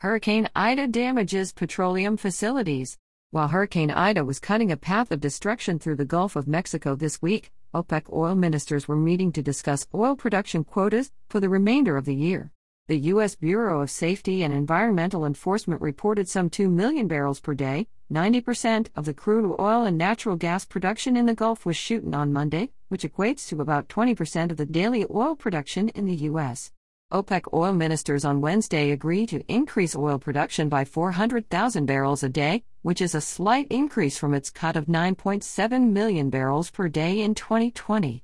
Hurricane Ida damages petroleum facilities. While Hurricane Ida was cutting a path of destruction through the Gulf of Mexico this week, OPEC oil ministers were meeting to discuss oil production quotas for the remainder of the year. The U.S. Bureau of Safety and Environmental Enforcement reported some 2 million barrels per day, 90% of the crude oil and natural gas production in the Gulf was shut in on Monday, which equates to about 20% of the daily oil production in the U.S. OPEC oil ministers on Wednesday agreed to increase oil production by 400,000 barrels a day, which is a slight increase from its cut of 9.7 million barrels per day in 2020.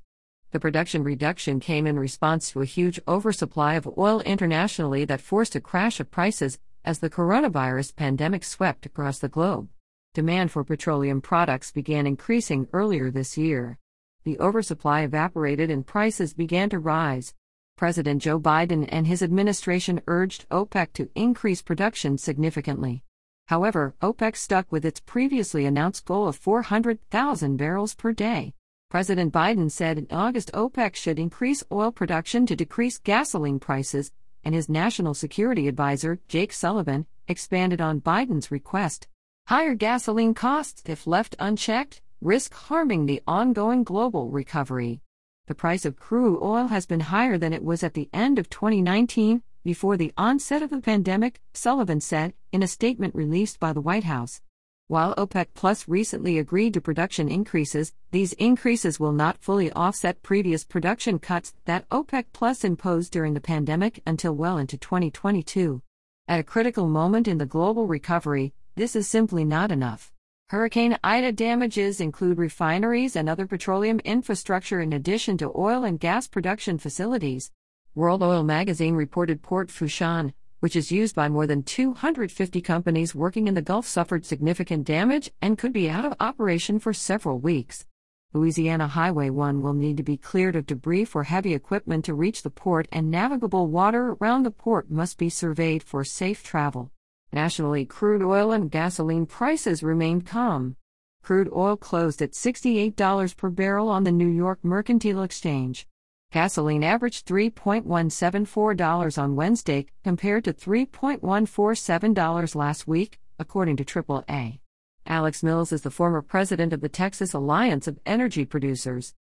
The production reduction came in response to a huge oversupply of oil internationally that forced a crash of prices as the coronavirus pandemic swept across the globe. Demand for petroleum products began increasing earlier this year. The oversupply evaporated and prices began to rise. President Joe Biden and his administration urged OPEC to increase production significantly. However, OPEC stuck with its previously announced goal of 400,000 barrels per day. President Biden said in August OPEC should increase oil production to decrease gasoline prices, and his national security advisor, Jake Sullivan, expanded on Biden's request. Higher gasoline costs, if left unchecked, risk harming the ongoing global recovery the price of crude oil has been higher than it was at the end of 2019, before the onset of the pandemic, Sullivan said, in a statement released by the White House. While OPEC Plus recently agreed to production increases, these increases will not fully offset previous production cuts that OPEC Plus imposed during the pandemic until well into 2022. At a critical moment in the global recovery, this is simply not enough. Hurricane Ida damages include refineries and other petroleum infrastructure in addition to oil and gas production facilities. World Oil magazine reported Port Fourchon, which is used by more than 250 companies working in the Gulf, suffered significant damage and could be out of operation for several weeks. Louisiana Highway 1 will need to be cleared of debris for heavy equipment to reach the port, and navigable water around the port must be surveyed for safe travel. Nationally, crude oil and gasoline prices remained calm. Crude oil closed at $68 per barrel on the New York Mercantile Exchange. Gasoline averaged $3.174 on Wednesday, compared to $3.147 last week, according to AAA. Alex Mills is the former president of the Texas Alliance of Energy Producers.